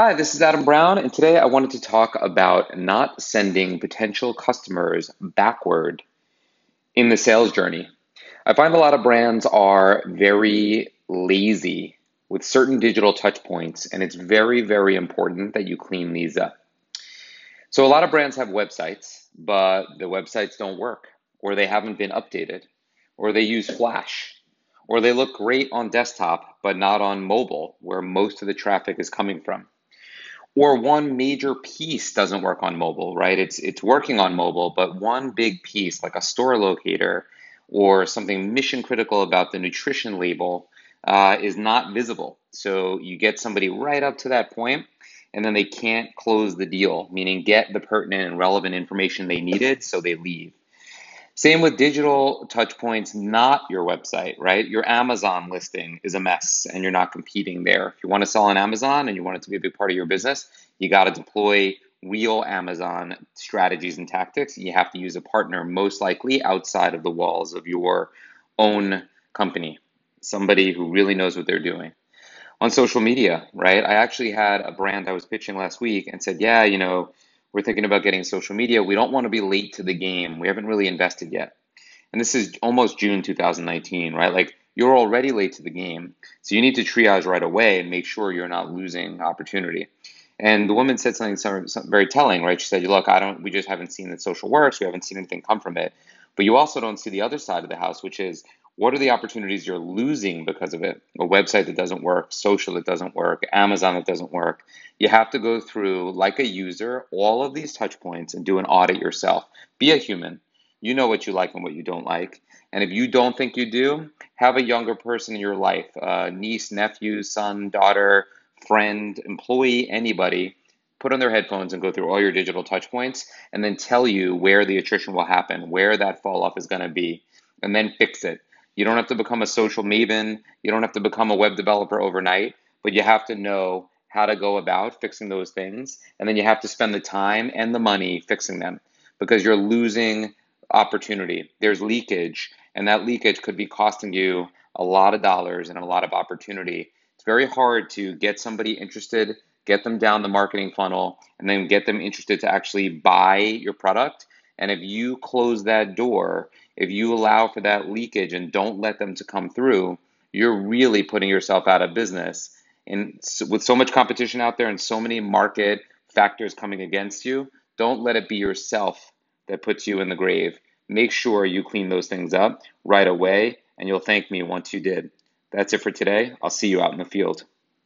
Hi, this is Adam Brown, and today I wanted to talk about not sending potential customers backward in the sales journey. I find a lot of brands are very lazy with certain digital touch points, and it's very, very important that you clean these up. So, a lot of brands have websites, but the websites don't work, or they haven't been updated, or they use Flash, or they look great on desktop, but not on mobile, where most of the traffic is coming from or one major piece doesn't work on mobile, right? It's it's working on mobile, but one big piece, like a store locator or something mission critical about the nutrition label, uh, is not visible. So you get somebody right up to that point, and then they can't close the deal, meaning get the pertinent and relevant information they needed, so they leave. Same with digital touch points, not your website, right? Your Amazon listing is a mess and you're not competing there. If you want to sell on Amazon and you want it to be a big part of your business, you got to deploy real Amazon strategies and tactics. You have to use a partner, most likely outside of the walls of your own company, somebody who really knows what they're doing. On social media, right? I actually had a brand I was pitching last week and said, yeah, you know, we're thinking about getting social media. We don't want to be late to the game. We haven't really invested yet. And this is almost June 2019, right? Like you're already late to the game. So you need to triage right away and make sure you're not losing opportunity. And the woman said something, something very telling, right? She said, "Look, I don't. We just haven't seen that social works. We haven't seen anything come from it. But you also don't see the other side of the house, which is what are the opportunities you're losing because of it? A website that doesn't work, social that doesn't work, Amazon that doesn't work. You have to go through, like a user, all of these touch points and do an audit yourself. Be a human. You know what you like and what you don't like. And if you don't think you do, have a younger person in your life, uh, niece, nephew, son, daughter, friend, employee, anybody, put on their headphones and go through all your digital touch points and then tell you where the attrition will happen, where that fall off is going to be, and then fix it you don't have to become a social maven. You don't have to become a web developer overnight, but you have to know how to go about fixing those things. And then you have to spend the time and the money fixing them because you're losing opportunity. There's leakage, and that leakage could be costing you a lot of dollars and a lot of opportunity. It's very hard to get somebody interested, get them down the marketing funnel, and then get them interested to actually buy your product. And if you close that door, if you allow for that leakage and don't let them to come through, you're really putting yourself out of business. And with so much competition out there and so many market factors coming against you, don't let it be yourself that puts you in the grave. Make sure you clean those things up right away, and you'll thank me once you did. That's it for today. I'll see you out in the field.